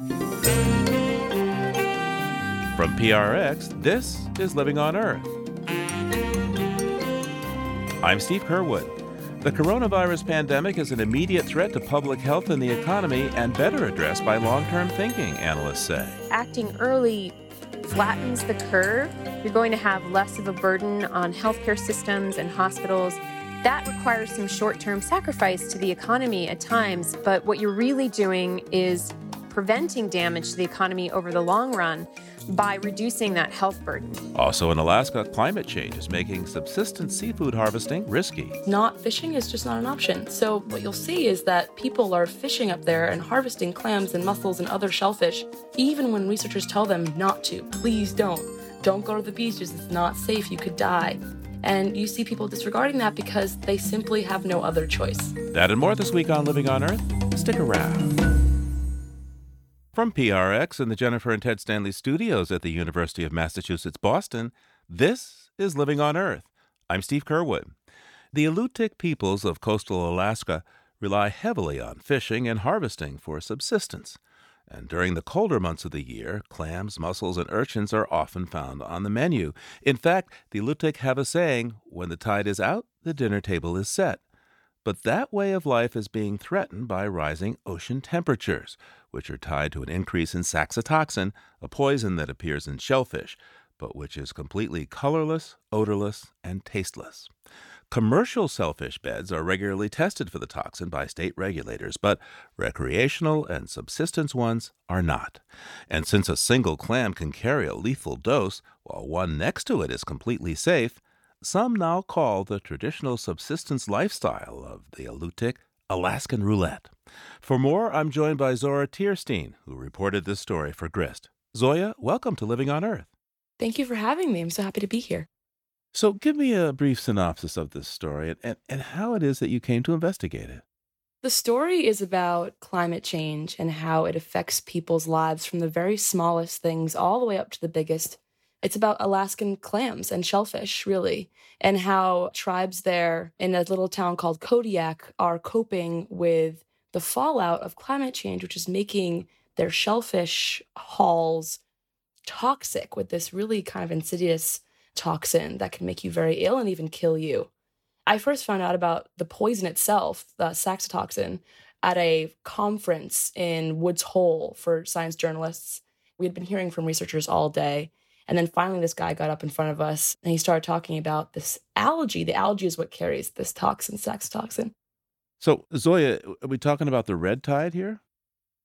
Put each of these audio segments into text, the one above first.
From PRX, this is Living on Earth. I'm Steve Curwood. The coronavirus pandemic is an immediate threat to public health and the economy and better addressed by long term thinking, analysts say. Acting early flattens the curve. You're going to have less of a burden on healthcare systems and hospitals. That requires some short term sacrifice to the economy at times, but what you're really doing is preventing damage to the economy over the long run by reducing that health burden. Also in Alaska, climate change is making subsistence seafood harvesting risky. Not fishing is just not an option. So, what you'll see is that people are fishing up there and harvesting clams and mussels and other shellfish, even when researchers tell them not to. Please don't. Don't go to the beaches, it's not safe, you could die. And you see people disregarding that because they simply have no other choice. That and more this week on Living on Earth. Stick around. From PRX and the Jennifer and Ted Stanley studios at the University of Massachusetts Boston, this is Living on Earth. I'm Steve Curwood. The Alutiiq peoples of coastal Alaska rely heavily on fishing and harvesting for subsistence. And during the colder months of the year, clams, mussels, and urchins are often found on the menu. In fact, the Alutiiq have a saying when the tide is out, the dinner table is set. But that way of life is being threatened by rising ocean temperatures, which are tied to an increase in saxitoxin, a poison that appears in shellfish, but which is completely colorless, odorless, and tasteless. Commercial shellfish beds are regularly tested for the toxin by state regulators, but recreational and subsistence ones are not. And since a single clam can carry a lethal dose, while one next to it is completely safe, some now call the traditional subsistence lifestyle of the Alutiiq Alaskan roulette. For more, I'm joined by Zoya Teirstein, who reported this story for Grist. Zoya, welcome to Living on Earth. Thank you for having me. I'm so happy to be here. So, give me a brief synopsis of this story and, and how it is that you came to investigate it. The story is about climate change and how it affects people's lives from the very smallest things all the way up to the biggest it's about Alaskan clams and shellfish, really, and how tribes there in a little town called Kodiak are coping with the fallout of climate change, which is making their shellfish hauls toxic with this really kind of insidious toxin that can make you very ill and even kill you. I first found out about the poison itself, the saxitoxin, at a conference in Woods Hole for science journalists. We had been hearing from researchers all day and then finally, this guy got up in front of us and he started talking about this algae. The algae is what carries this toxin, saxitoxin. So, Zoya, are we talking about the red tide here?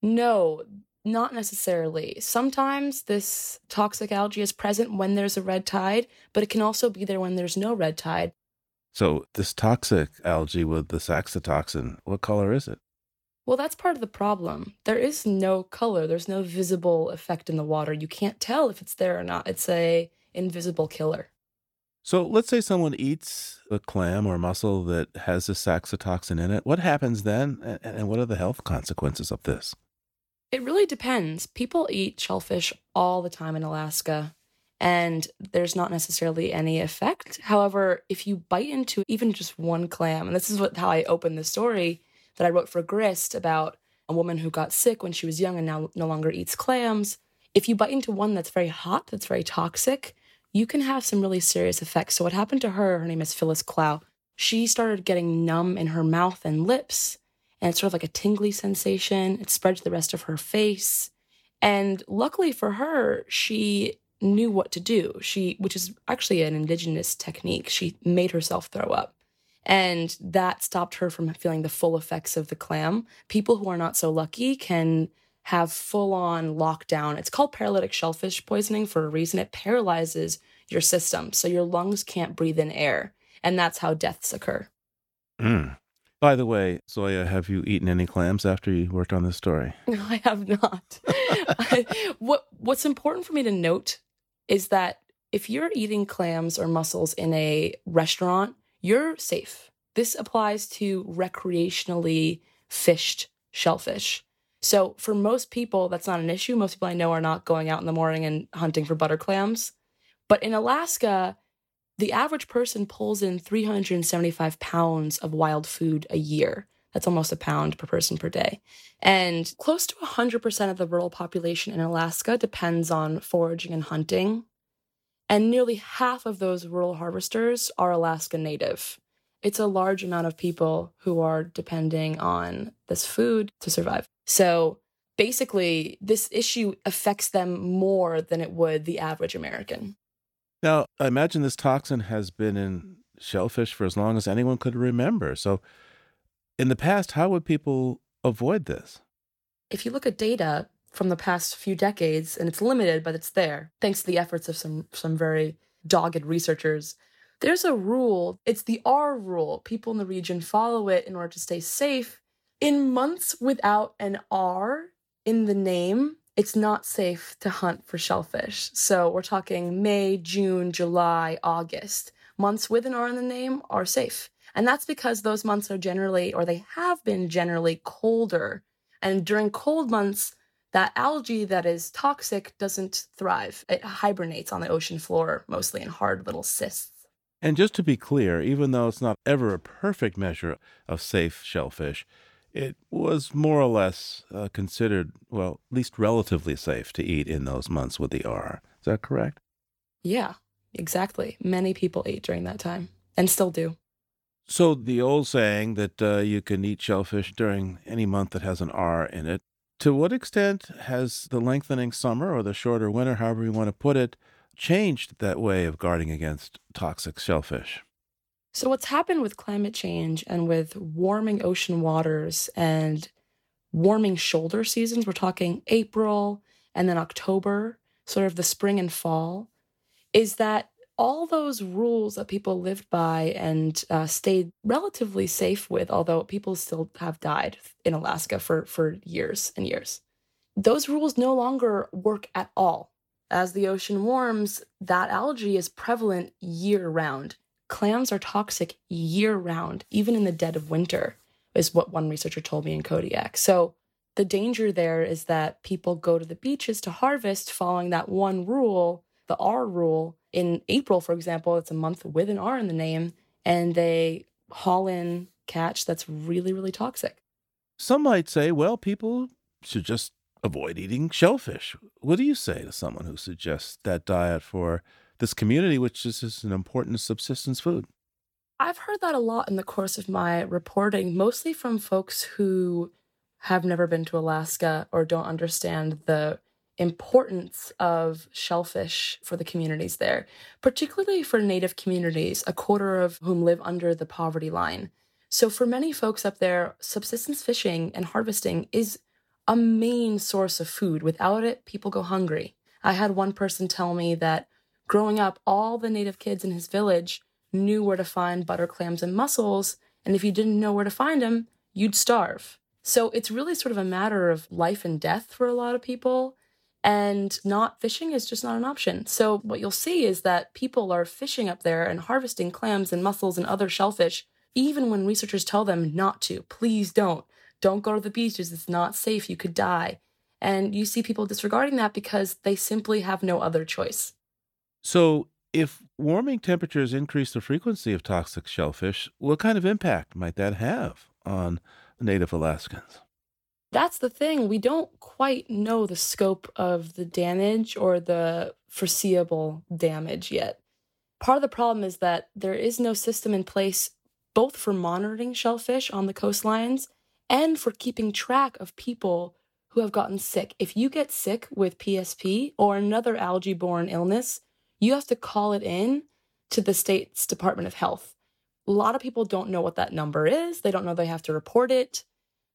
No, not necessarily. Sometimes this toxic algae is present when there's a red tide, but it can also be there when there's no red tide. So, this toxic algae with the saxitoxin, what color is it? Well, that's part of the problem. There is no color. There's no visible effect in the water. You can't tell if it's there or not. It's a invisible killer. So let's say someone eats a clam or mussel that has a saxitoxin in it. What happens then, and what are the health consequences of this? It really depends. People eat shellfish all the time in Alaska, and there's not necessarily any effect. However, if you bite into even just one clam, and this is what how I open the story, that I wrote for Grist about a woman who got sick when she was young and now no longer eats clams. If you bite into one that's very hot, that's very toxic, you can have some really serious effects. So, what happened to her, her name is Phyllis Clow, she started getting numb in her mouth and lips, and it's sort of like a tingly sensation. It spread to the rest of her face. And luckily for her, she knew what to do. She, which is actually an indigenous technique, she made herself throw up. And that stopped her from feeling the full effects of the clam. People who are not so lucky can have full on lockdown. It's called paralytic shellfish poisoning for a reason. It paralyzes your system, so your lungs can't breathe in air. And that's how deaths occur. Mm. By the way, Zoya, have you eaten any clams after you worked on this story? No, I have not. what What's important for me to note is that if you're eating clams or mussels in a restaurant, you're safe. This applies to recreationally fished shellfish. So, for most people, that's not an issue. Most people I know are not going out in the morning and hunting for butter clams. But in Alaska, the average person pulls in 375 pounds of wild food a year. That's almost a pound per person per day. And close to 100% of the rural population in Alaska depends on foraging and hunting. And nearly half of those rural harvesters are Alaska native. It's a large amount of people who are depending on this food to survive. So basically, this issue affects them more than it would the average American. Now, I imagine this toxin has been in shellfish for as long as anyone could remember. So, in the past, how would people avoid this? If you look at data from the past few decades, and it's limited, but it's there, thanks to the efforts of some, some very dogged researchers, there's a rule. It's the R rule. People in the region follow it in order to stay safe. In months without an R in the name, it's not safe to hunt for shellfish. So we're talking May, June, July, August. Months with an R in the name are safe. And that's because those months are generally, or they have been generally, colder. And during cold months, that algae that is toxic doesn't thrive. It hibernates on the ocean floor, mostly in hard little cysts. And just to be clear, even though it's not ever a perfect measure of safe shellfish, it was more or less uh, considered, well, at least relatively safe to eat in those months with the R. Is that correct? Yeah, exactly. Many people ate during that time and still do. So the old saying that uh, you can eat shellfish during any month that has an R in it, to what extent has the lengthening summer or the shorter winter, however you want to put it, changed that way of guarding against toxic shellfish? So, what's happened with climate change and with warming ocean waters and warming shoulder seasons, we're talking April and then October, sort of the spring and fall, is that all those rules that people lived by and uh, stayed relatively safe with, although people still have died in Alaska for, for years and years, those rules no longer work at all. As the ocean warms, that algae is prevalent year round. Clams are toxic year round, even in the dead of winter, is what one researcher told me in Kodiak. So the danger there is that people go to the beaches to harvest following that one rule, the R rule, in April, for example, it's a month with an R in the name, and they haul in catch that's really, really toxic. Some might say, well, people should just avoid eating shellfish. What do you say to someone who suggests that diet for this community, which is an important subsistence food? I've heard that a lot in the course of my reporting, mostly from folks who have never been to Alaska or don't understand the importance of shellfish for the communities there, particularly for Native communities, a quarter of whom live under the poverty line. So, for many folks up there, subsistence fishing and harvesting is a main source of food. Without it, people go hungry. I had one person tell me that growing up, all the Native kids in his village knew where to find butter clams and mussels, and if you didn't know where to find them, you'd starve. So, it's really sort of a matter of life and death for a lot of people and not fishing is just not an option. So, what you'll see is that people are fishing up there and harvesting clams and mussels and other shellfish, even when researchers tell them not to. Please don't. Don't go to the beaches. It's not safe. You could die. And you see people disregarding that because they simply have no other choice. So, if warming temperatures increase the frequency of toxic shellfish, what kind of impact might that have on native Alaskans? That's the thing. We don't quite know the scope of the damage or the foreseeable damage yet. Part of the problem is that there is no system in place both for monitoring shellfish on the coastlines and for keeping track of people who have gotten sick. If you get sick with PSP or another algae borne illness, you have to call it in to the state's Department of Health. A lot of people don't know what that number is, they don't know they have to report it.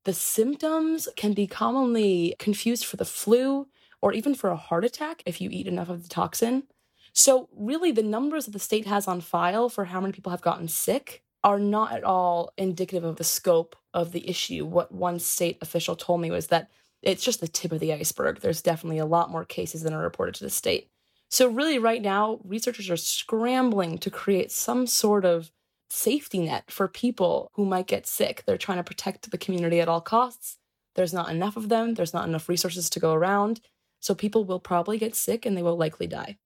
The symptoms can be commonly confused for the flu or even for a heart attack if you eat enough of the toxin. So, really, the numbers that the state has on file for how many people have gotten sick are not at all indicative of the scope of the issue. What one state official told me was that it's just the tip of the iceberg. There's definitely a lot more cases than are reported to the state. So, really, right now, researchers are scrambling to create some sort of safety net for people who might get sick. They're trying to protect the community at all costs. There's not enough of them, there's not enough resources to go around. So people will probably get sick and they will likely die.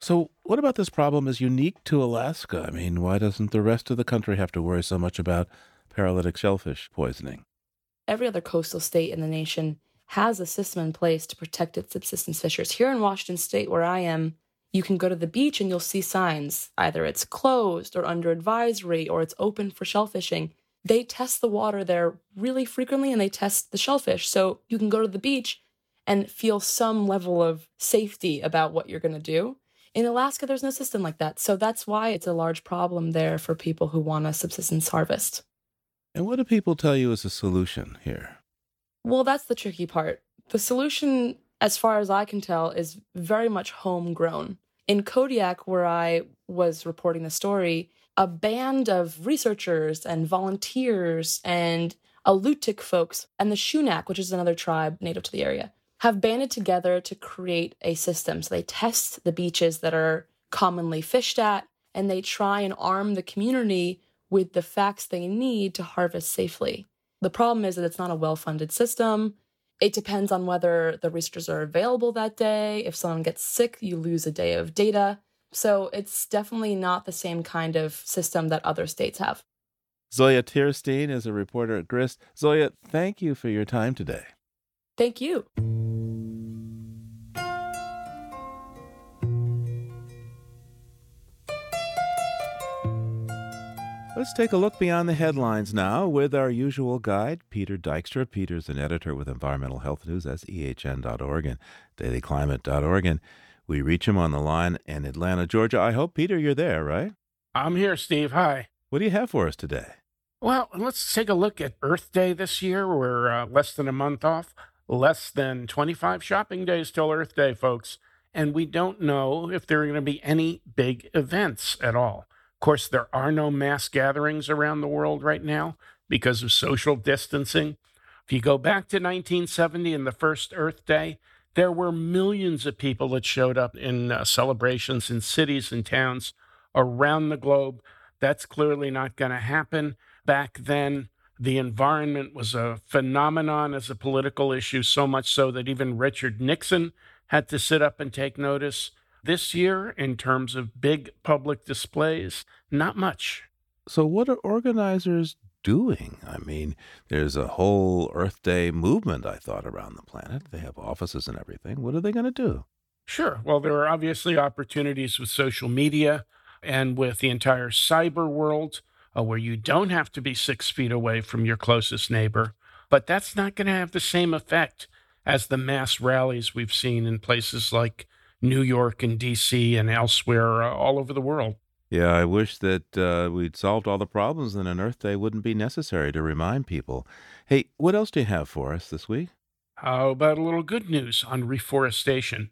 So, what about this problem is unique to Alaska? I mean, why doesn't the rest of the country have to worry so much about paralytic shellfish poisoning. Every other coastal state in the nation has a system in place to protect its subsistence fishers. Here in Washington state, where I am, you can go to the beach and you'll see signs. Either it's closed or under advisory or it's open for shellfishing. They test the water there really frequently and they test the shellfish. So you can go to the beach and feel some level of safety about what you're going to do. In Alaska, there's no system like that. So that's why it's a large problem there for people who want a subsistence harvest. And what do people tell you is a solution here? Well, that's the tricky part. The solution, as far as I can tell, is very much homegrown. In Kodiak, where I was reporting the story, a band of researchers and volunteers and Alutiiq folks and the Sun'aq, which is another tribe native to the area, have banded together to create a system. So they test the beaches that are commonly fished at and they try and arm the community with the facts they need to harvest safely. The problem is that it's not a well funded system. It depends on whether the researchers are available that day. If someone gets sick, you lose a day of data. So it's definitely not the same kind of system that other states have. Zoya Teirstein is a reporter at Grist. Zoya, thank you for your time today. Thank you. Let's take a look beyond the headlines now with our usual guide, Peter Dykstra. Peter's an editor with Environmental Health News. That's ehn.org and dailyclimate.org. And we reach him on the line in Atlanta, Georgia. I hope, Peter, you're there, right? I'm here, Steve. Hi. What do you have for us today? Well, let's take a look at Earth Day this year. We're uh, less than a month off, less than 25 shopping days till Earth Day, folks. And we don't know if there are going to be any big events at all. Of course, there are no mass gatherings around the world right now because of social distancing. If you go back to 1970 and the first Earth Day, there were millions of people that showed up in uh, celebrations in cities and towns around the globe. That's clearly not going to happen. Back then, the environment was a phenomenon as a political issue, so much so that even Richard Nixon had to sit up and take notice. This year, in terms of big public displays, not much. So, what are organizers doing? I mean, there's a whole Earth Day movement, I thought, around the planet. They have offices and everything. What are they going to do? Sure. Well, there are obviously opportunities with social media and with the entire cyber world uh, where you don't have to be six feet away from your closest neighbor. But that's not going to have the same effect as the mass rallies we've seen in places like New York and DC and elsewhere uh, all over the world. Yeah, I wish that uh, we'd solved all the problems and an Earth Day wouldn't be necessary to remind people. Hey, what else do you have for us this week? How about a little good news on reforestation?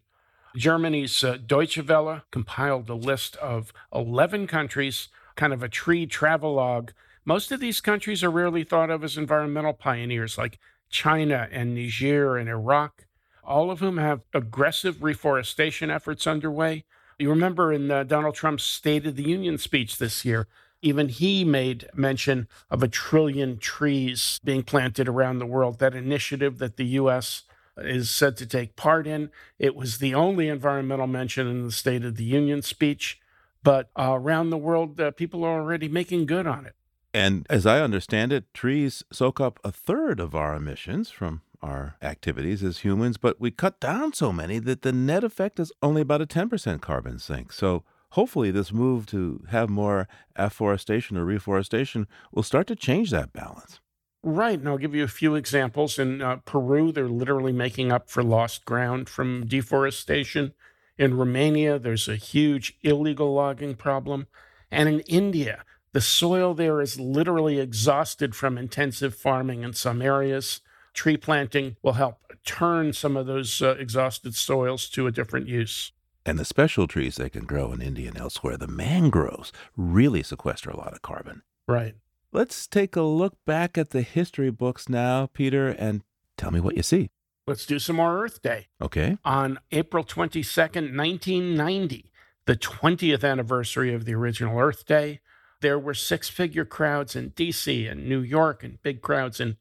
Germany's uh, Deutsche Welle compiled a list of 11 countries, kind of a tree travelogue. Most of these countries are rarely thought of as environmental pioneers, like China and Niger and Iraq all of whom have aggressive reforestation efforts underway. You remember in uh, Donald Trump's State of the Union speech this year, even he made mention of a trillion trees being planted around the world, that initiative that the U.S. is said to take part in. It was the only environmental mention in the State of the Union speech, but uh, around the world, uh, people are already making good on it. And as I understand it, trees soak up a third of our emissions from our activities as humans, but we cut down so many that the net effect is only about a 10% carbon sink. So hopefully, this move to have more afforestation or reforestation will start to change that balance. Right. And I'll give you a few examples. In uh, Peru, they're literally making up for lost ground from deforestation. In Romania, there's a huge illegal logging problem. And in India, the soil there is literally exhausted from intensive farming in some areas tree planting will help turn some of those uh, exhausted soils to a different use. And the special trees they can grow in India and elsewhere, the mangroves, really sequester a lot of carbon. Right. Let's take a look back at the history books now, Peter, and tell me what you see. Let's do some more Earth Day. Okay. On April 22nd, 1990, the 20th anniversary of the original Earth Day, there were six figure crowds in DC and New York and big crowds in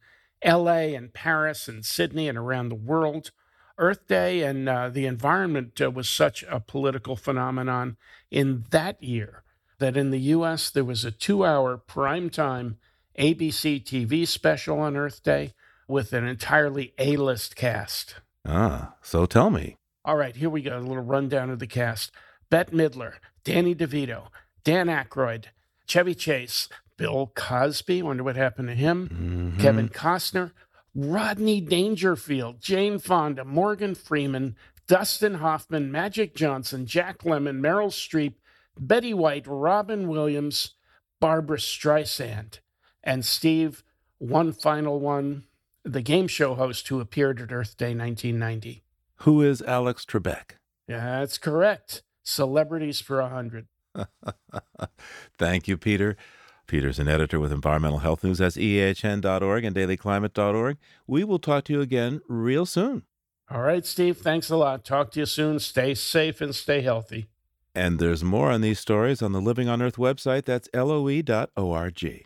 LA and Paris and Sydney and around the world. Earth Day and uh, the environment uh, was such a political phenomenon in that year that in the US there was a two hour primetime ABC TV special on Earth Day with an entirely A list cast. Ah, so tell me. All right, here we go. A little rundown of the cast Bette Midler, Danny DeVito, Dan Aykroyd, Chevy Chase, Bill Cosby, wonder what happened to him, Mhm. Kevin Costner, Rodney Dangerfield, Jane Fonda, Morgan Freeman, Dustin Hoffman, Magic Johnson, Jack Lemmon, Meryl Streep, Betty White, Robin Williams, Barbra Streisand, and Steve, one final one, the game show host who appeared at Earth Day 1990. Who is Alex Trebek? Yeah, that's correct. Celebrities for a hundred. Thank you, Peter. Peter's an editor with Environmental Health News. That's EHN.org and dailyclimate.org. We will talk to you again real soon. All right, Steve. Thanks a lot. Talk to you soon. Stay safe and stay healthy. And there's more on these stories on the Living on Earth website. That's loe.org.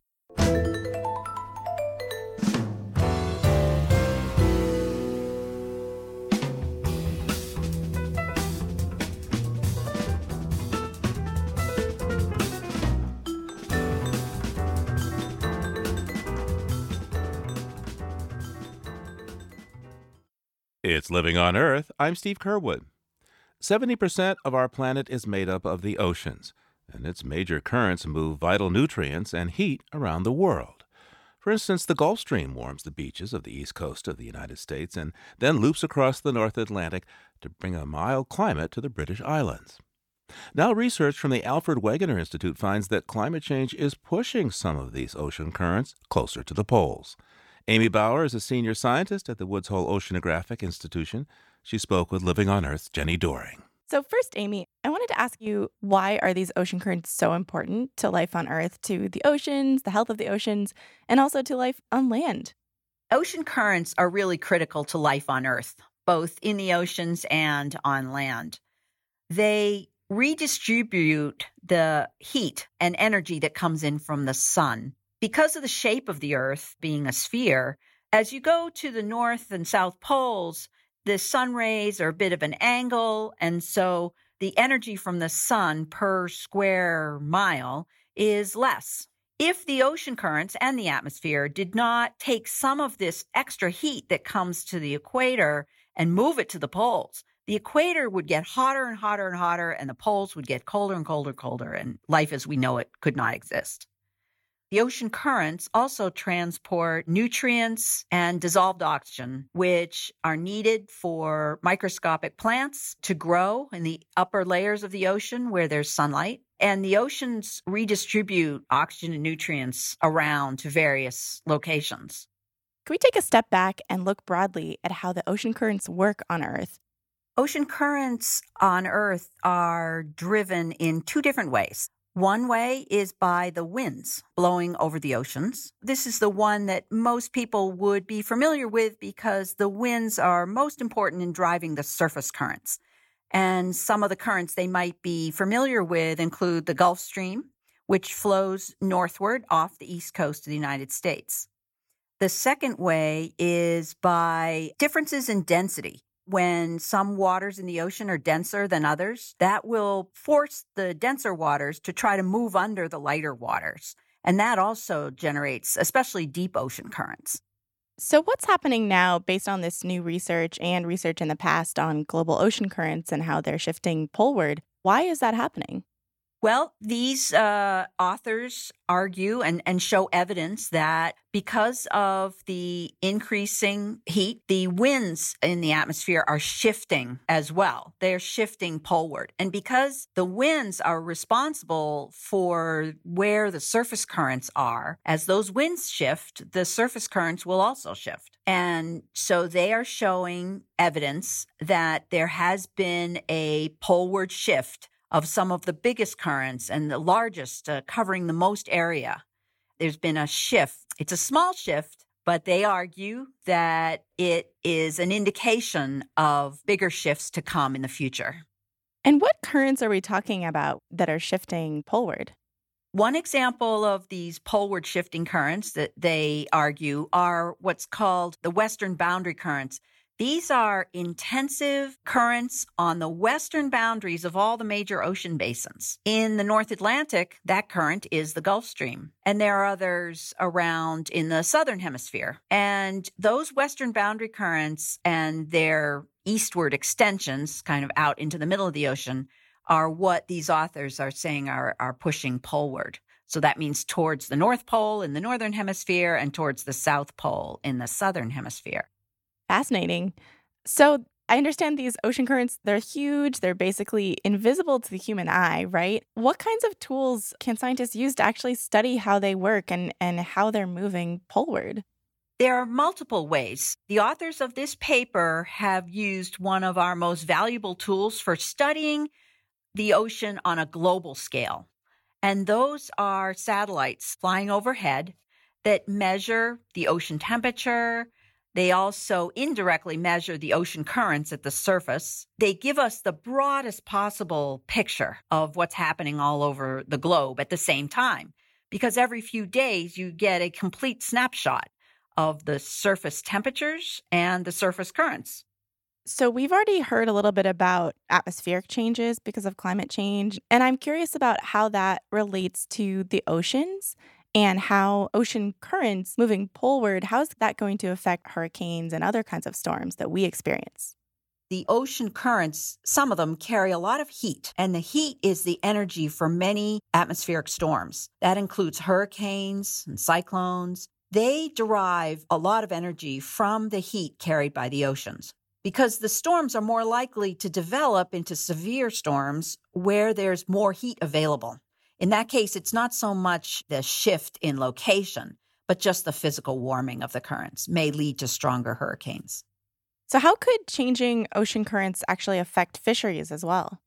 Living on Earth. I'm Steve Curwood. 70% of our planet is made up of the oceans, and its major currents move vital nutrients and heat around the world. For instance, the Gulf Stream warms the beaches of the east coast of the United States and then loops across the North Atlantic to bring a mild climate to the British Islands. Now, research from the Alfred Wegener Institute finds that climate change is pushing some of these ocean currents closer to the poles. Amy Bower is a senior scientist at the Woods Hole Oceanographic Institution. She spoke with Living on Earth's Jenni Doering. So first, Amy, I wanted to ask you why are these ocean currents so important to life on Earth, to the oceans, the health of the oceans, and also to life on land? Ocean currents are really critical to life on Earth, both in the oceans and on land. They redistribute the heat and energy that comes in from the sun. Because of the shape of the Earth being a sphere, as you go to the North and South poles, the sun rays are a bit of an angle. And so the energy from the sun per square mile is less. If the ocean currents and the atmosphere did not take some of this extra heat that comes to the equator and move it to the poles, the equator would get hotter and hotter and hotter, and the poles would get colder and colder and colder, and life as we know it could not exist. The ocean currents also transport nutrients and dissolved oxygen, which are needed for microscopic plants to grow in the upper layers of the ocean where there's sunlight. And the oceans redistribute oxygen and nutrients around to various locations. Can we take a step back and look broadly at how the ocean currents work on Earth? Ocean currents on Earth are driven in two different ways. One way is by the winds blowing over the oceans. This is the one that most people would be familiar with because the winds are most important in driving the surface currents. And some of the currents they might be familiar with include the Gulf Stream, which flows northward off the east coast of the United States. The second way is by differences in density when some waters in the ocean are denser than others, that will force the denser waters to try to move under the lighter waters. And that also generates especially deep ocean currents. So, what's happening now based on this new research and research in the past on global ocean currents and how they're shifting poleward? Why is that happening? Well, these uh, authors argue and, and show evidence that because of the increasing heat, the winds in the atmosphere are shifting as well. They're shifting poleward. And because the winds are responsible for where the surface currents are, as those winds shift, the surface currents will also shift. And so they are showing evidence that there has been a poleward shift of some of the biggest currents and the largest, uh, covering the most area. There's been a shift. It's a small shift, but they argue that it is an indication of bigger shifts to come in the future. And what currents are we talking about that are shifting poleward? One example of these poleward shifting currents that they argue are what's called the western boundary currents. These are intensive currents on the western boundaries of all the major ocean basins. In the North Atlantic, that current is the Gulf Stream. And there are others around in the southern hemisphere. And those western boundary currents and their eastward extensions, kind of out into the middle of the ocean, are what these authors are saying are, are pushing poleward. So that means towards the North Pole in the northern hemisphere and towards the South Pole in the southern hemisphere. Fascinating. So I understand these ocean currents, they're huge. They're basically invisible to the human eye, right? What kinds of tools can scientists use to actually study how they work and, and how they're moving poleward? There are multiple ways. The authors of this paper have used one of our most valuable tools for studying the ocean on a global scale. And those are satellites flying overhead that measure the ocean temperature, they also indirectly measure the ocean currents at the surface. They give us the broadest possible picture of what's happening all over the globe at the same time, because every few days you get a complete snapshot of the surface temperatures and the surface currents. So, we've already heard a little bit about atmospheric changes because of climate change, and I'm curious about how that relates to the oceans and how ocean currents moving poleward, how's that going to affect hurricanes and other kinds of storms that we experience? The ocean currents, some of them carry a lot of heat, and the heat is the energy for many atmospheric storms. That includes hurricanes and cyclones. They derive a lot of energy from the heat carried by the oceans because the storms are more likely to develop into severe storms where there's more heat available. In that case, it's not so much the shift in location, but just the physical warming of the currents may lead to stronger hurricanes. So, how could changing ocean currents actually affect fisheries as well?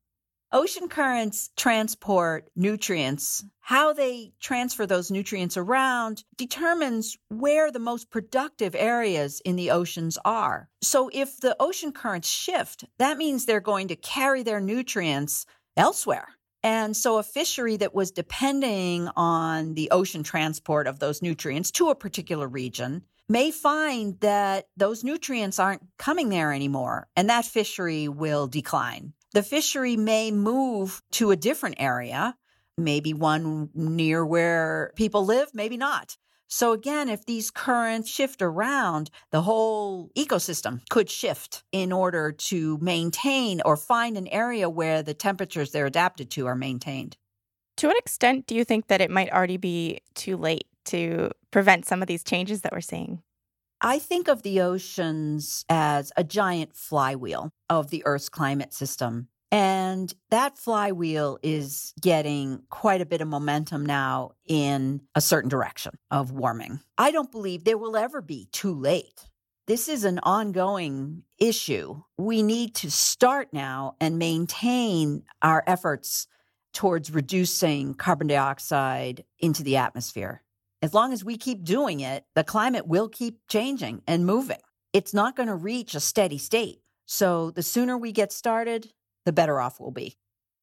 Ocean currents transport nutrients. How they transfer those nutrients around determines where the most productive areas in the oceans are. So, if the ocean currents shift, that means they're going to carry their nutrients elsewhere. And so a fishery that was depending on the ocean transport of those nutrients to a particular region may find that those nutrients aren't coming there anymore and that fishery will decline. The fishery may move to a different area, maybe one near where people live, maybe not. So again, if these currents shift around, the whole ecosystem could shift in order to maintain or find an area where the temperatures they're adapted to are maintained. To what extent do you think that it might already be too late to prevent some of these changes that we're seeing? I think of the oceans as a giant flywheel of the Earth's climate system. And that flywheel is getting quite a bit of momentum now in a certain direction of warming. I don't believe there will ever be too late. This is an ongoing issue. We need to start now and maintain our efforts towards reducing carbon dioxide into the atmosphere. As long as we keep doing it, the climate will keep changing and moving. It's not going to reach a steady state. So the sooner we get started, the better off we'll be.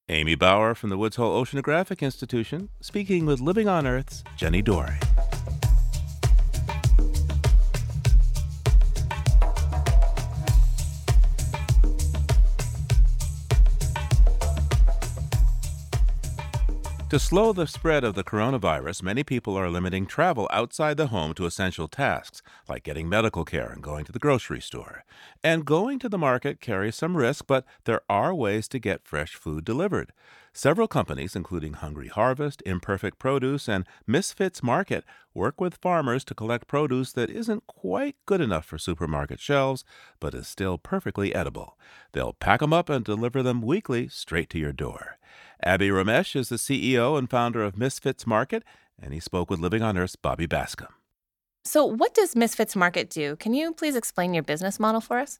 Amy Bower from the Woods Hole Oceanographic Institution speaking with Living on Earth's Jenni Doering. To slow the spread of the coronavirus, many people are limiting travel outside the home to essential tasks, like getting medical care and going to the grocery store. And going to the market carries some risk, but there are ways to get fresh food delivered. Several companies, including Hungry Harvest, Imperfect Produce, and Misfits Market, work with farmers to collect produce that isn't quite good enough for supermarket shelves, but is still perfectly edible. They'll pack them up and deliver them weekly straight to your door. Abhi Ramesh is the CEO and founder of Misfits Market, and he spoke with Living on Earth's Bobby Bascomb. So, what does Misfits Market do? Can you please explain your business model for us?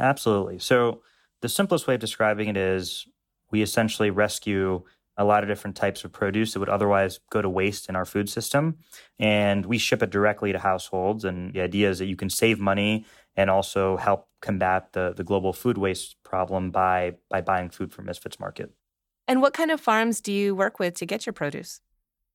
Absolutely. So, the simplest way of describing it is we essentially rescue a lot of different types of produce that would otherwise go to waste in our food system. And we ship it directly to households. And the idea is that you can save money and also help combat the, the global food waste problem by, by buying food from Misfits Market. And what kind of farms do you work with to get your produce?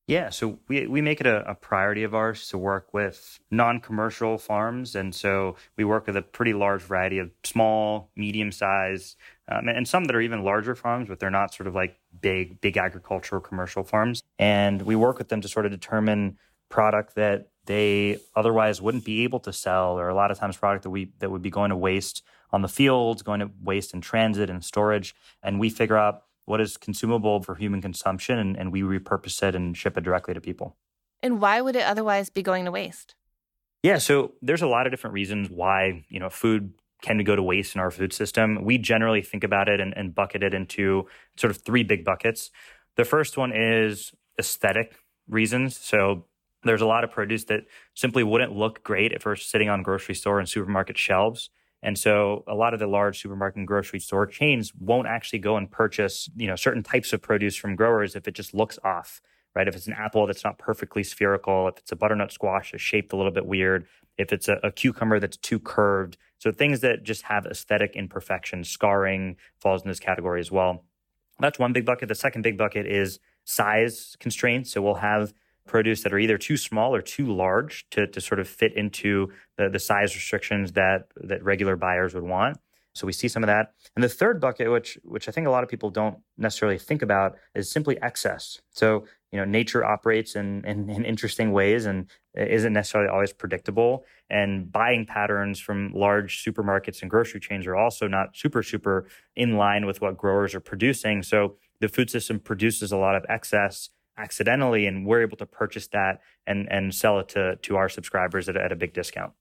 Yeah, so we, we make it a, a priority of ours to work with non commercial farms. And so we work with a pretty large variety of small, medium size, um, and some that are even larger farms, but they're not sort of like big, big agricultural commercial farms. And we work with them to sort of determine product that they otherwise wouldn't be able to sell, or a lot of times product that we that would be going to waste on the fields, going to waste in transit and storage. And we figure out what is consumable for human consumption and, and we repurpose it and ship it directly to people. And why would it otherwise be going to waste? Yeah, so there's a lot of different reasons why, you know, food can go to waste in our food system. We generally think about it and, and bucket it into sort of three big buckets. The first one is aesthetic reasons. So there's a lot of produce that simply wouldn't look great if we're sitting on grocery store and supermarket shelves. And so a lot of the large supermarket and grocery store chains won't actually go and purchase, you know, certain types of produce from growers if it just looks off, right? If it's an apple that's not perfectly spherical, if it's a butternut squash that's shaped a little bit weird, if it's a, a cucumber that's too curved. So things that just have aesthetic imperfection, scarring falls in this category as well. That's one big bucket. The second big bucket is size constraints. So we'll have produce that are either too small or too large to, to sort of fit into the, the size restrictions that, that regular buyers would want. So we see some of that. And the third bucket, which which I think a lot of people don't necessarily think about, is simply excess. So you know, nature operates in, in, in interesting ways and isn't necessarily always predictable. And buying patterns from large supermarkets and grocery chains are also not super super in line with what growers are producing. So the food system produces a lot of excess accidentally and we're able to purchase that and and sell it to to our subscribers at, at a big discount.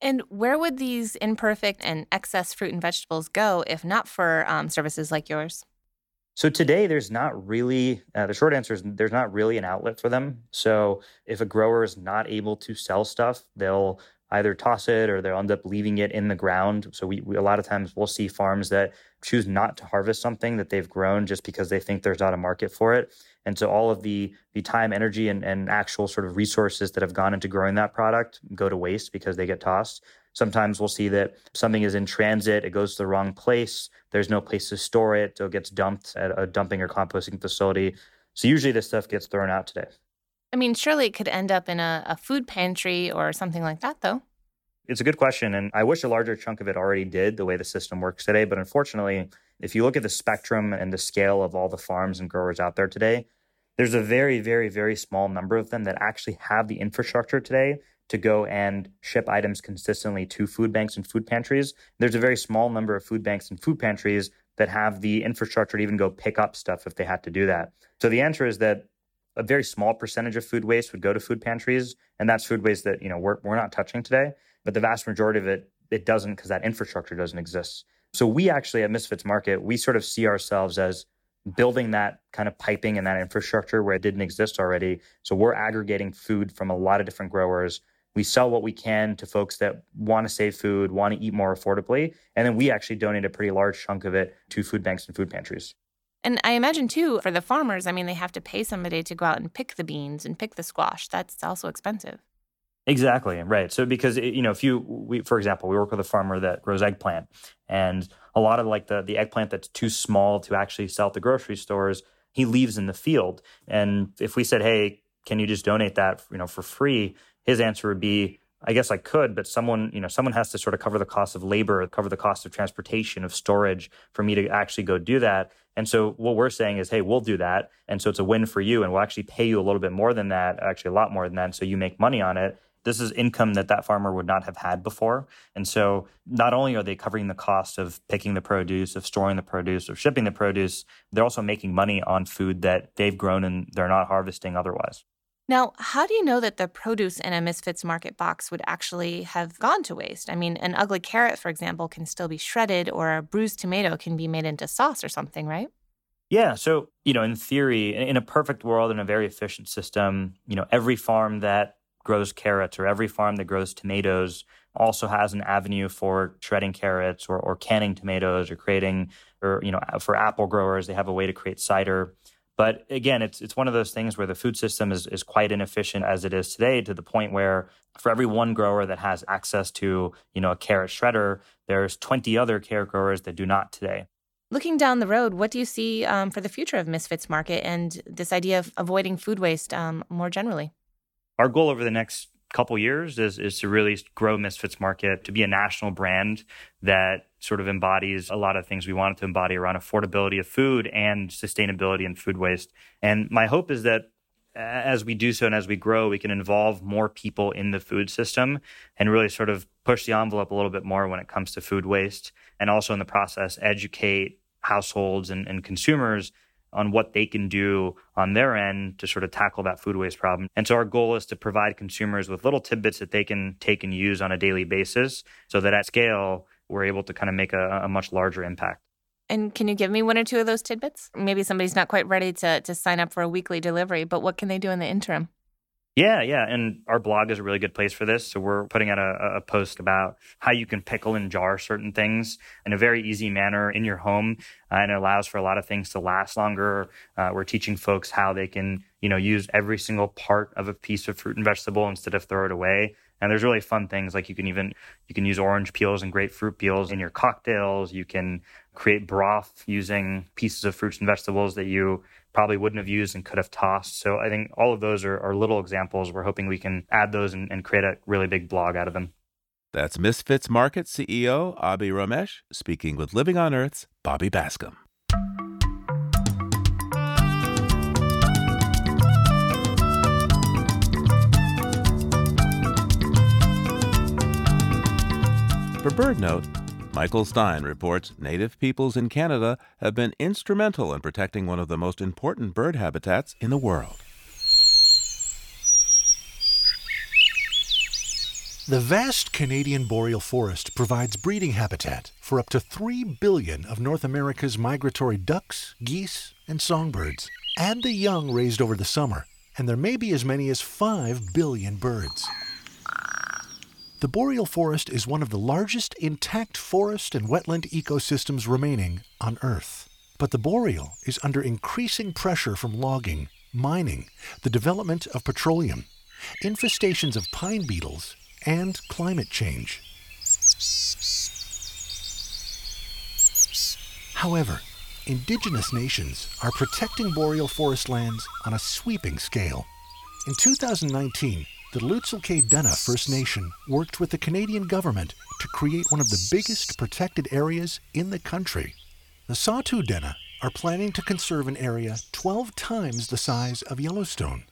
And where would these imperfect and excess fruit and vegetables go if not for um, services like yours? So today there's not really uh, the short answer is there's not really an outlet for them. So if a grower is not able to sell stuff they'll either toss it or they'll end up leaving it in the ground so we, we a lot of times we'll see farms that choose not to harvest something that they've grown just because they think there's not a market for it and so all of the the time, energy, and, and actual sort of resources that have gone into growing that product go to waste because they get tossed. Sometimes we'll see that something is in transit, it goes to the wrong place, there's no place to store it, so it gets dumped at a dumping or composting facility. So usually this stuff gets thrown out today. I mean, surely it could end up in a, a food pantry or something like that, though. It's a good question. And I wish a larger chunk of it already did the way the system works today. But unfortunately, if you look at the spectrum and the scale of all the farms and growers out there today, there's a very, very, very small number of them that actually have the infrastructure today to go and ship items consistently to food banks and food pantries. There's a very small number of food banks and food pantries that have the infrastructure to even go pick up stuff if they had to do that. So the answer is that a very small percentage of food waste would go to food pantries, and that's food waste that you know we're we're not touching today. But the vast majority of it it doesn't because that infrastructure doesn't exist. So we actually at Misfits Market we sort of see ourselves as building that kind of piping and that infrastructure where it didn't exist already. So we're aggregating food from a lot of different growers. We sell what we can to folks that want to save food, want to eat more affordably, and then we actually donate a pretty large chunk of it to food banks and food pantries. And I imagine too for the farmers, I mean they have to pay somebody to go out and pick the beans and pick the squash. That's also expensive. Exactly right. So because you know, if you, we, for example, we work with a farmer that grows eggplant, and a lot of like the the eggplant that's too small to actually sell at the grocery stores, he leaves in the field. And if we said, "Hey, can you just donate that, you know, for free?" His answer would be, "I guess I could, but someone, you know, someone has to sort of cover the cost of labor, cover the cost of transportation, of storage for me to actually go do that." And so what we're saying is, hey, we'll do that. And so it's a win for you. And we'll actually pay you a little bit more than that, actually a lot more than that. So you make money on it this is income that that farmer would not have had before. And so not only are they covering the cost of picking the produce, of storing the produce, of shipping the produce, they're also making money on food that they've grown and they're not harvesting otherwise. Now, how do you know that the produce in a Misfits Market box would actually have gone to waste? I mean, an ugly carrot, for example, can still be shredded, or a bruised tomato can be made into sauce or something, right? Yeah. So, you know, in theory, in a perfect world, in a very efficient system, you know, every farm that grows carrots or every farm that grows tomatoes also has an avenue for shredding carrots or, or canning tomatoes or creating or you know for apple growers they have a way to create cider But again, it's it's one of those things where the food system is is quite inefficient as it is today, to the point where for every one grower that has access to you know a carrot shredder, there's 20 other carrot growers that do not today. Looking down the road, what do you see um, for the future of Misfits Market and this idea of avoiding food waste um, more generally? Our goal over the next couple years is, is to really grow Misfits Market to be a national brand that sort of embodies a lot of things we wanted to embody around affordability of food and sustainability and food waste. And my hope is that as we do so and as we grow, we can involve more people in the food system and really sort of push the envelope a little bit more when it comes to food waste and also in the process educate households and, and consumers on what they can do on their end to sort of tackle that food waste problem. And so our goal is to provide consumers with little tidbits that they can take and use on a daily basis so that at scale, we're able to kind of make a, a much larger impact. And can you give me one or two of those tidbits? Maybe somebody's not quite ready to, to sign up for a weekly delivery, but what can they do in the interim? Yeah, yeah. And our blog is a really good place for this. So we're putting out a, a, post about how you can pickle and jar certain things in a very easy manner in your home. Uh, and it allows for a lot of things to last longer. Uh, we're teaching folks how they can, you know, use every single part of a piece of fruit and vegetable instead of throw it away. And there's really fun things like you can even you can use orange peels and grapefruit peels in your cocktails. You can create broth using pieces of fruits and vegetables that you probably wouldn't have used and could have tossed. So I think all of those are, are little examples. We're hoping we can add those and, and create a really big blog out of them. That's Misfits Market CEO Abhi Ramesh speaking with Living on Earth's Bobby Bascomb. For BirdNote, Michael Stein reports native peoples in Canada have been instrumental in protecting one of the most important bird habitats in the world. The vast Canadian boreal forest provides breeding habitat for up to 3 billion of North America's migratory ducks, geese, and songbirds. Add the young raised over the summer, and there may be as many as 5 billion birds. The boreal forest is one of the largest intact forest and wetland ecosystems remaining on Earth. But the boreal is under increasing pressure from logging, mining, the development of petroleum, infestations of pine beetles, and climate change. However, indigenous nations are protecting boreal forest lands on a sweeping scale. In 2019, the Lheidli T'enneh First Nation worked with the Canadian government to create one of the biggest protected areas in the country. The Saulteaux Dene are planning to conserve an area 12 times the size of Yellowstone.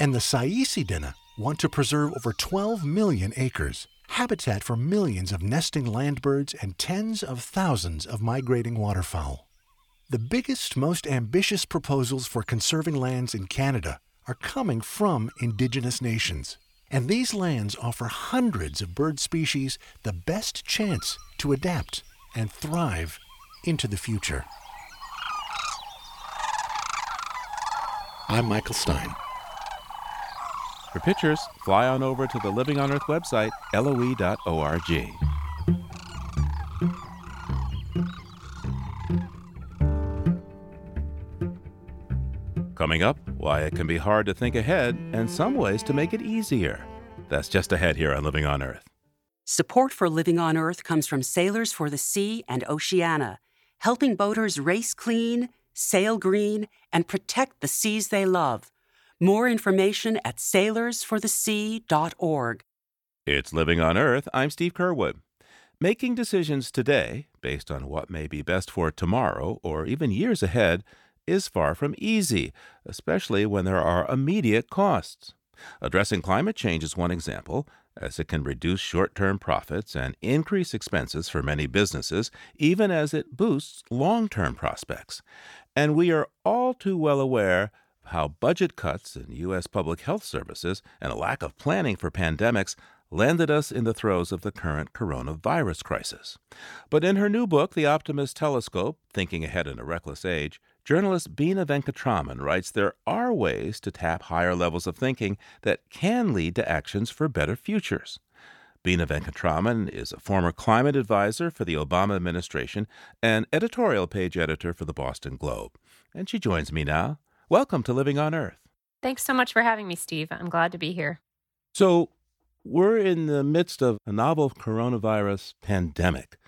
And the Tsaisi Dene want to preserve over 12 million acres, habitat for millions of nesting landbirds and tens of thousands of migrating waterfowl. The biggest, most ambitious proposals for conserving lands in Canada are coming from indigenous nations. And these lands offer hundreds of bird species the best chance to adapt and thrive into the future. I'm Michael Stein. For pictures, fly on over to the Living on Earth website, loe.org. Coming up, why it can be hard to think ahead and some ways to make it easier. That's just ahead here on Living on Earth. Support for Living on Earth comes from Sailors for the Sea and Oceana, helping boaters race clean, sail green, and protect the seas they love. More information at sailorsforthesea.org. It's Living on Earth. I'm Steve Curwood. Making decisions today, based on what may be best for tomorrow or even years ahead, is far from easy, especially when there are immediate costs. Addressing climate change is one example, as it can reduce short term profits and increase expenses for many businesses, even as it boosts long term prospects. And we are all too well aware how budget cuts in U.S. public health services and a lack of planning for pandemics landed us in the throes of the current coronavirus crisis. But in her new book, The Optimist Telescope Thinking Ahead in a Reckless Age, Journalist Bina Venkataraman writes there are ways to tap higher levels of thinking that can lead to actions for better futures. Bina Venkataraman is a former climate advisor for the Obama administration and editorial page editor for the Boston Globe. And she joins me now. Welcome to Living on Earth. Thanks so much for having me, Steve. I'm glad to be here. So, we're in the midst of a novel coronavirus pandemic.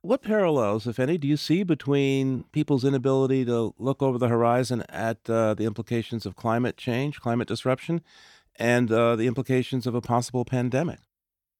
What parallels, if any, do you see between people's inability to look over the horizon at uh, the implications of climate change, climate disruption, and uh, the implications of a possible pandemic?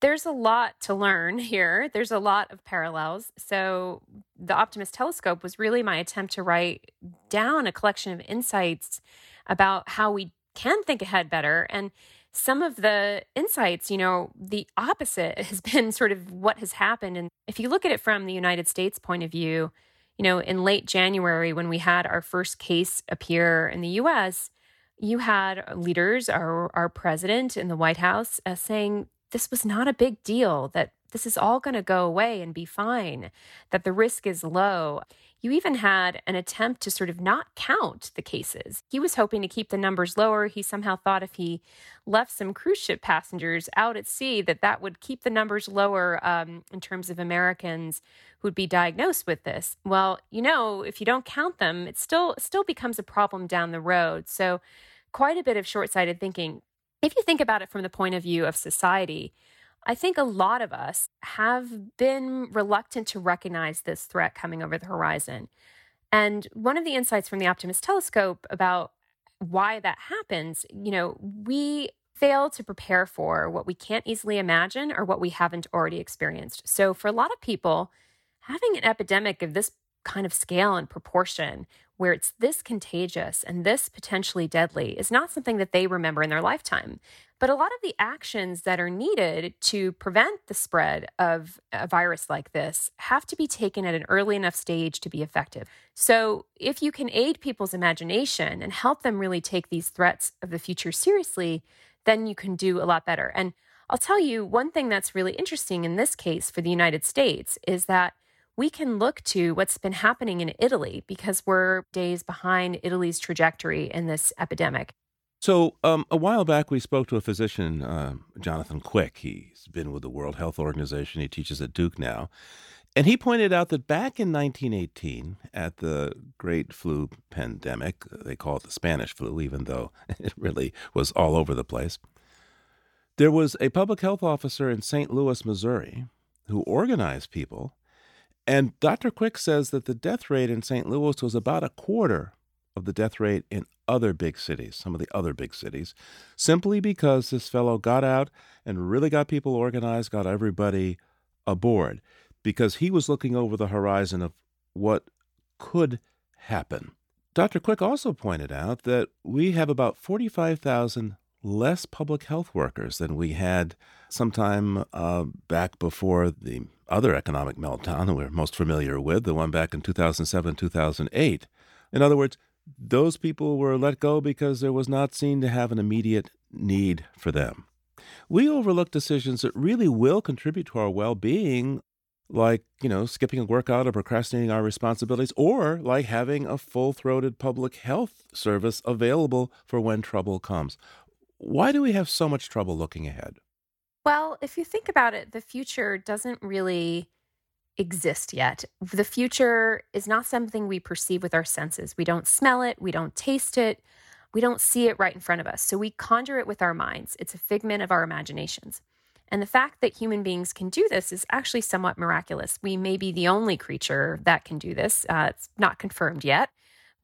There's a lot to learn here. There's a lot of parallels. So, the Optimist Telescope was really my attempt to write down a collection of insights about how we can think ahead better. And some of the insights, you know, the opposite has been sort of what has happened. And if you look at it from the United States point of view, you know, in late January, when we had our first case appear in the US, you had leaders, our, our president in the White House, uh, saying this was not a big deal, that this is all going to go away and be fine, that the risk is low. You even had an attempt to sort of not count the cases. He was hoping to keep the numbers lower. He somehow thought if he left some cruise ship passengers out at sea, that that would keep the numbers lower um, in terms of Americans who'd be diagnosed with this. Well, you know, if you don't count them, it still still becomes a problem down the road. So, quite a bit of short-sighted thinking. If you think about it from the point of view of society, I think a lot of us have been reluctant to recognize this threat coming over the horizon. And one of the insights from the Optimist telescope about why that happens, you know, we fail to prepare for what we can't easily imagine or what we haven't already experienced. So for a lot of people, having an epidemic of this kind of scale and proportion where it's this contagious and this potentially deadly is not something that they remember in their lifetime. But a lot of the actions that are needed to prevent the spread of a virus like this have to be taken at an early enough stage to be effective. So, if you can aid people's imagination and help them really take these threats of the future seriously, then you can do a lot better. And I'll tell you one thing that's really interesting in this case for the United States is that we can look to what's been happening in Italy because we're days behind Italy's trajectory in this epidemic. So, um, a while back, we spoke to a physician, uh, Jonathan Quick. He's been with the World Health Organization. He teaches at Duke now. And he pointed out that back in 1918, at the Great Flu pandemic, they call it the Spanish flu, even though it really was all over the place, there was a public health officer in St. Louis, Missouri, who organized people. And Dr. Quick says that the death rate in St. Louis was about a quarter of the death rate in other big cities, some of the other big cities, simply because this fellow got out and really got people organized, got everybody aboard, because he was looking over the horizon of what could happen. Dr. Quick also pointed out that we have about 45,000 less public health workers than we had sometime uh, back before the other economic meltdown that we're most familiar with, the one back in 2007 2008. In other words, those people were let go because there was not seen to have an immediate need for them. We overlook decisions that really will contribute to our well being, like, you know, skipping a workout or procrastinating our responsibilities, or like having a full throated public health service available for when trouble comes. Why do we have so much trouble looking ahead? Well, if you think about it, the future doesn't really exist yet. The future is not something we perceive with our senses. We don't smell it, we don't taste it, we don't see it right in front of us. So we conjure it with our minds. It's a figment of our imaginations. And the fact that human beings can do this is actually somewhat miraculous. We may be the only creature that can do this. Uh, it's not confirmed yet.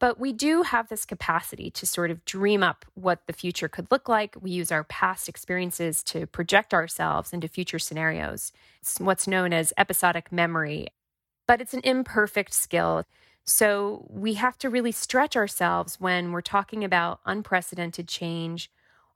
But we do have this capacity to sort of dream up what the future could look like. We use our past experiences to project ourselves into future scenarios. It's what's known as episodic memory, but it's an imperfect skill. So we have to really stretch ourselves when we're talking about unprecedented change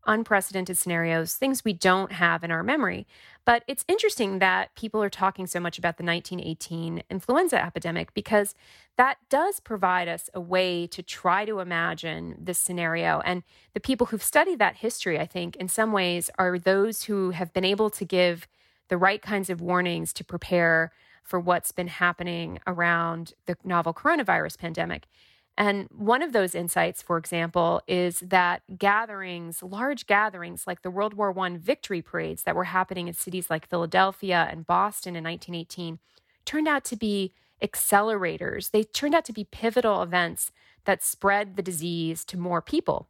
unprecedented scenarios, things we don't have in our memory. But it's interesting that people are talking so much about the 1918 influenza epidemic because that does provide us a way to try to imagine this scenario. And the people who've studied that history, I think, in some ways, are those who have been able to give the right kinds of warnings to prepare for what's been happening around the novel coronavirus pandemic. And one of those insights, for example, is that gatherings, large gatherings like the World War I victory parades that were happening in cities like Philadelphia and Boston in 1918, turned out to be accelerators. They turned out to be pivotal events that spread the disease to more people.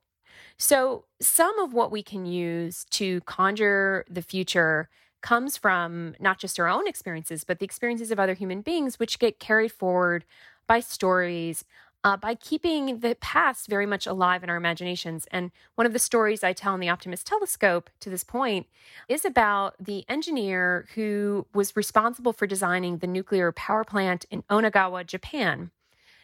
So, some of what we can use to conjure the future comes from not just our own experiences, but the experiences of other human beings, which get carried forward by stories, uh, by keeping the past very much alive in our imaginations. And one of the stories I tell in the Optimist Telescope to this point is about the engineer who was responsible for designing the nuclear power plant in Onagawa, Japan.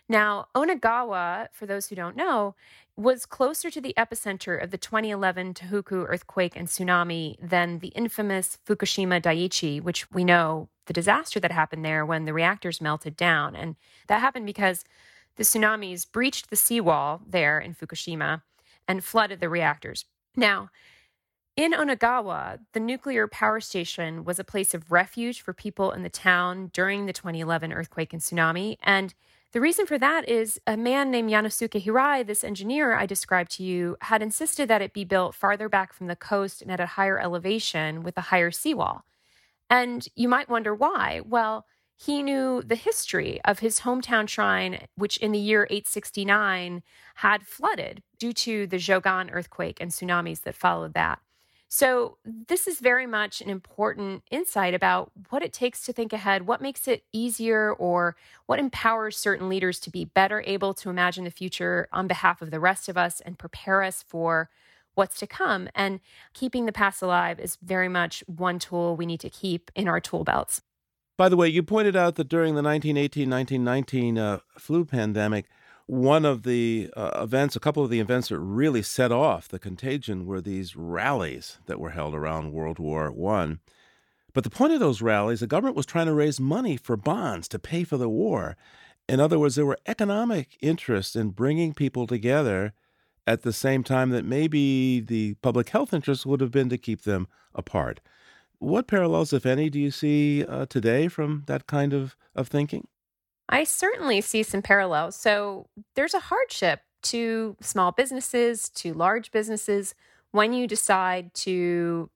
Now, Onagawa, for those who don't know, was closer to the epicenter of the 2011 Tohoku earthquake and tsunami than the infamous Fukushima Daiichi, which we know the disaster that happened there when the reactors melted down. And that happened because the tsunamis breached the seawall there in Fukushima and flooded the reactors. Now, in Onagawa, the nuclear power station was a place of refuge for people in the town during the 2011 earthquake and tsunami. And the reason for that is a man named Yanosuke Hirai, this engineer I described to you, had insisted that it be built farther back from the coast and at a higher elevation with a higher seawall. And you might wonder why. Well, he knew the history of his hometown shrine, which in the year 869 had flooded due to the Jogan earthquake and tsunamis that followed that. So, this is very much an important insight about what it takes to think ahead, what makes it easier, or what empowers certain leaders to be better able to imagine the future on behalf of the rest of us and prepare us for what's to come. And keeping the past alive is very much one tool we need to keep in our tool belts. By the way, you pointed out that during the 1918 1919 uh, flu pandemic, one of the uh, events, a couple of the events that really set off the contagion were these rallies that were held around World War One. But the point of those rallies, the government was trying to raise money for bonds to pay for the war. In other words, there were economic interests in bringing people together at the same time that maybe the public health interest would have been to keep them apart. What parallels, if any, do you see uh, today from that kind of, of thinking? I certainly see some parallels. So there's a hardship to small businesses, to large businesses, when you decide to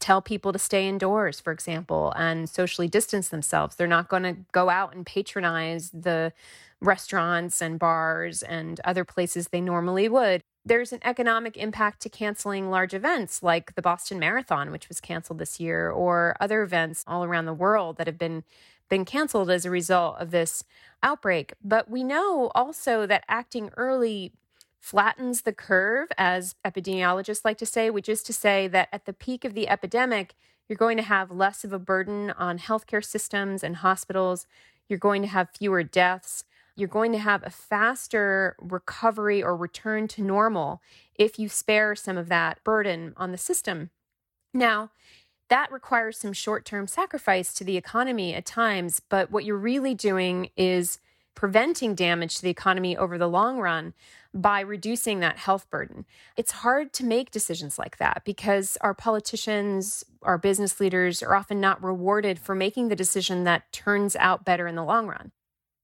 tell people to stay indoors, for example, and socially distance themselves. They're not going to go out and patronize the restaurants and bars and other places they normally would. There's an economic impact to canceling large events like the Boston Marathon, which was canceled this year, or other events all around the world that have been been canceled as a result of this outbreak. But we know also that acting early flattens the curve, as epidemiologists like to say, which is to say that at the peak of the epidemic, you're going to have less of a burden on healthcare systems and hospitals. You're going to have fewer deaths. You're going to have a faster recovery or return to normal if you spare some of that burden on the system. Now, that requires some short term sacrifice to the economy at times. But what you're really doing is preventing damage to the economy over the long run by reducing that health burden. It's hard to make decisions like that because our politicians, our business leaders are often not rewarded for making the decision that turns out better in the long run.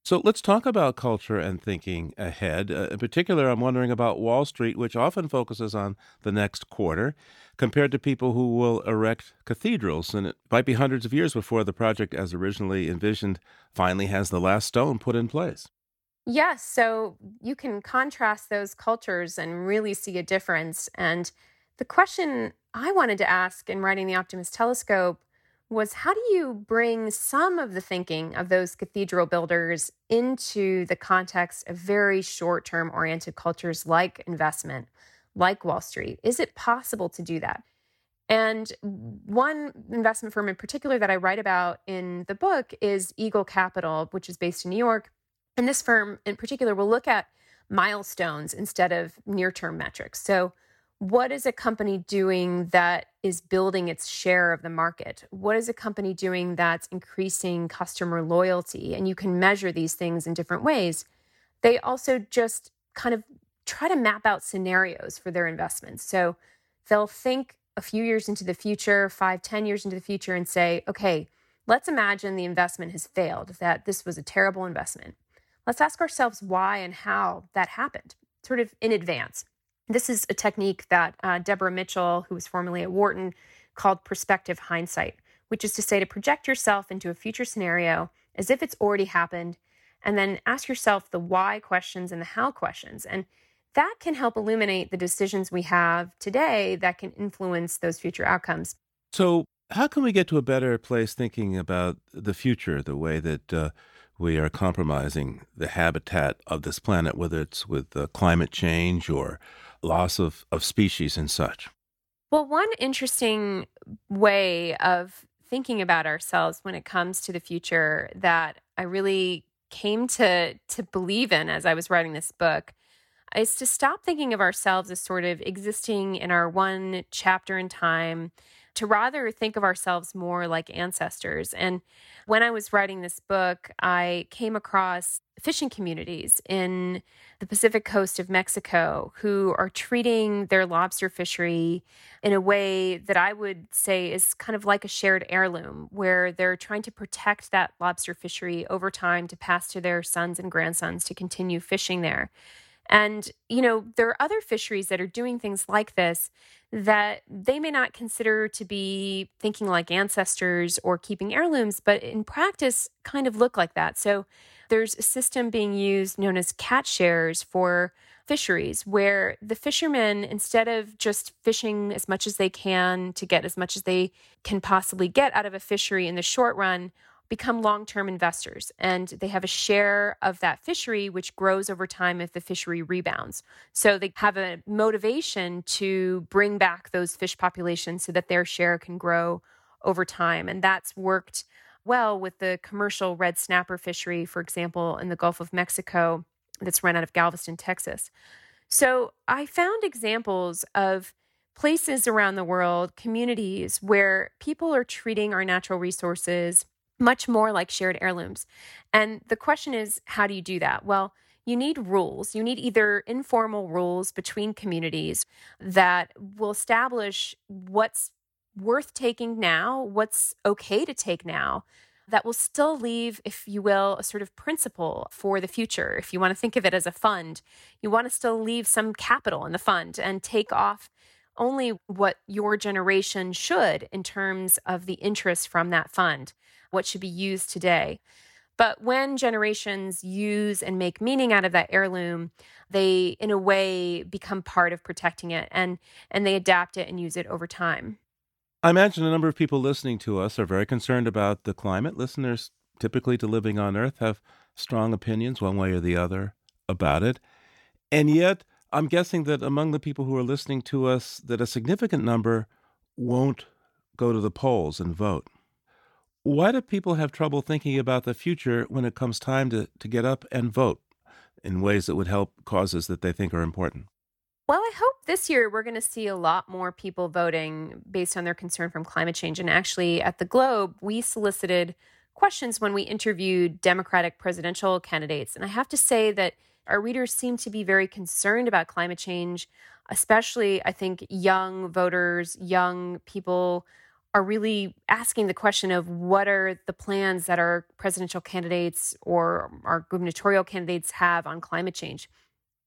So let's talk about culture and thinking ahead. Uh, in particular, I'm wondering about Wall Street, which often focuses on the next quarter, compared to people who will erect cathedrals. And it might be hundreds of years before the project, as originally envisioned, finally has the last stone put in place. Yes. So you can contrast those cultures and really see a difference. And the question I wanted to ask in writing the Optimist Telescope was how do you bring some of the thinking of those cathedral builders into the context of very short term oriented cultures like investment, like Wall Street? Is it possible to do that? And one investment firm in particular that I write about in the book is Eagle Capital, which is based in New York. And this firm in particular will look at milestones instead of near term metrics. So, what is a company doing that is building its share of the market? What is a company doing that's increasing customer loyalty? And you can measure these things in different ways. They also just kind of try to map out scenarios for their investments. So they'll think a few years into the future, five, ten years into the future, and say, okay, let's imagine the investment has failed, that this was a terrible investment. Let's ask ourselves why and how that happened, sort of in advance. This is a technique that uh, Deborah Mitchell, who was formerly at Wharton, called prospective hindsight, which is to say to project yourself into a future scenario as if it's already happened and then ask yourself the why questions and the how questions. And that can help illuminate the decisions we have today that can influence those future outcomes. So, how can we get to a better place thinking about the future, the way that uh, we are compromising the habitat of this planet, whether it's with uh, climate change or loss of, of species and such? Well, one interesting way of thinking about ourselves when it comes to the future that I really came to to believe in as I was writing this book is to stop thinking of ourselves as sort of existing in our one chapter in time to rather think of ourselves more like ancestors. And when I was writing this book, I came across fishing communities in the Pacific coast of Mexico who are treating their lobster fishery in a way that I would say is kind of like a shared heirloom, where they're trying to protect that lobster fishery over time to pass to their sons and grandsons to continue fishing there. And, you know, there are other fisheries that are doing things like this that they may not consider to be thinking like ancestors or keeping heirlooms, but in practice kind of look like that. So there's a system being used known as catch shares for fisheries where the fishermen, instead of just fishing as much as they can to get as much as they can possibly get out of a fishery in the short run, become long term investors and they have a share of that fishery, which grows over time if the fishery rebounds. So they have a motivation to bring back those fish populations so that their share can grow over time. And that's worked well with the commercial red snapper fishery, for example, in the Gulf of Mexico that's run out of Galveston, Texas. So I found examples of places around the world, communities where people are treating our natural resources much more like shared heirlooms. And the question is, how do you do that? Well, you need rules. You need either informal rules between communities that will establish what's worth taking now, what's okay to take now, that will still leave, if you will, a sort of principle for the future. If you want to think of it as a fund, you want to still leave some capital in the fund and take off only what your generation should in terms of the interest from that fund what should be used today. But when generations use and make meaning out of that heirloom, they in a way become part of protecting it and and they adapt it and use it over time. I imagine a number of people listening to us are very concerned about the climate. Listeners typically to Living on Earth have strong opinions one way or the other about it. And yet, I'm guessing that among the people who are listening to us that a significant number won't go to the polls and vote. Why do people have trouble thinking about the future when it comes time to, to get up and vote in ways that would help causes that they think are important? Well, I hope this year we're going to see a lot more people voting based on their concern from climate change. And actually, at the Globe, we solicited questions when we interviewed Democratic presidential candidates. And I have to say that our readers seem to be very concerned about climate change, especially, I think, young voters, young people are really asking the question of what are the plans that our presidential candidates or our gubernatorial candidates have on climate change.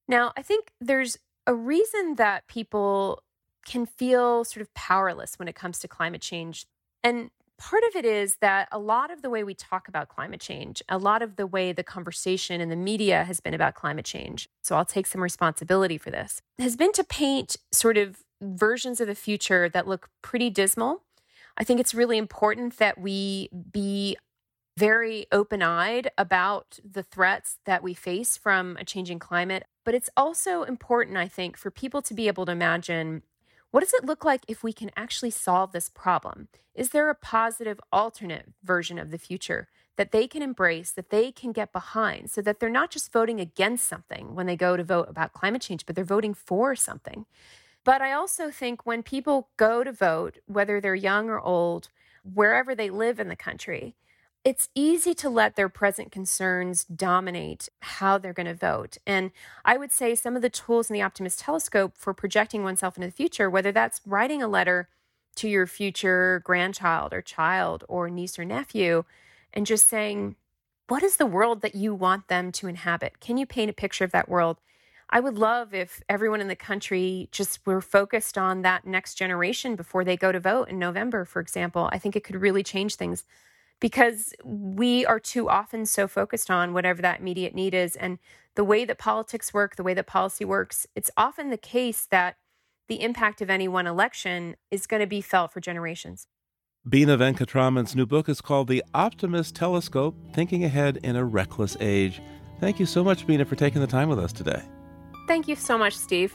Now, I think there's a reason that people can feel sort of powerless when it comes to climate change. And part of it is that a lot of the way we talk about climate change, a lot of the way the conversation in the media has been about climate change, so I'll take some responsibility for this, has been to paint sort of versions of the future that look pretty dismal I think it's really important that we be very open eyed about the threats that we face from a changing climate. But it's also important, I think, for people to be able to imagine what does it look like if we can actually solve this problem? Is there a positive alternate version of the future that they can embrace, that they can get behind, so that they're not just voting against something when they go to vote about climate change, but they're voting for something? But I also think when people go to vote, whether they're young or old, wherever they live in the country, it's easy to let their present concerns dominate how they're going to vote. And I would say some of the tools in the Optimist Telescope for projecting oneself into the future, whether that's writing a letter to your future grandchild or child or niece or nephew, and just saying, what is the world that you want them to inhabit? Can you paint a picture of that world? I would love if everyone in the country just were focused on that next generation before they go to vote in November, for example. I think it could really change things, because we are too often so focused on whatever that immediate need is. And the way that politics work, the way that policy works, it's often the case that the impact of any one election is going to be felt for generations. Bina Venkataraman's new book is called The Optimist Telescope Thinking Ahead in a Reckless Age. Thank you so much, Bina, for taking the time with us today. Thank you so much, Steve.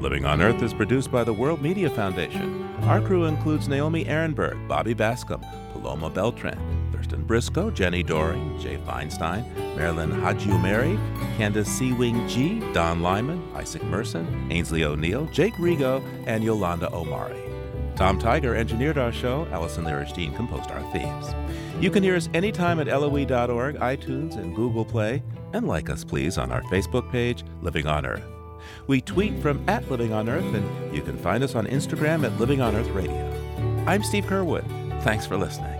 Living on Earth is produced by the World Media Foundation. Our crew includes Naomi Arenberg, Bobby Bascomb, Paloma Beltran, Thurston Briscoe, Jenni Doering, Jay Feinstein, Marilyn Hajiumeri, Candace Seawing G, Don Lyman, Isaac Merson, Ainsley O'Neill, Jake Rigo, and Yolanda Omari. Tom Tiger engineered our show. Allison Lirish Dean composed our themes. You can hear us anytime at loe.org, iTunes, and Google Play. And like us, please, on our Facebook page, Living on Earth. We tweet from at Living on Earth, and you can find us on Instagram at Living on Earth Radio. I'm Steve Curwood. Thanks for listening.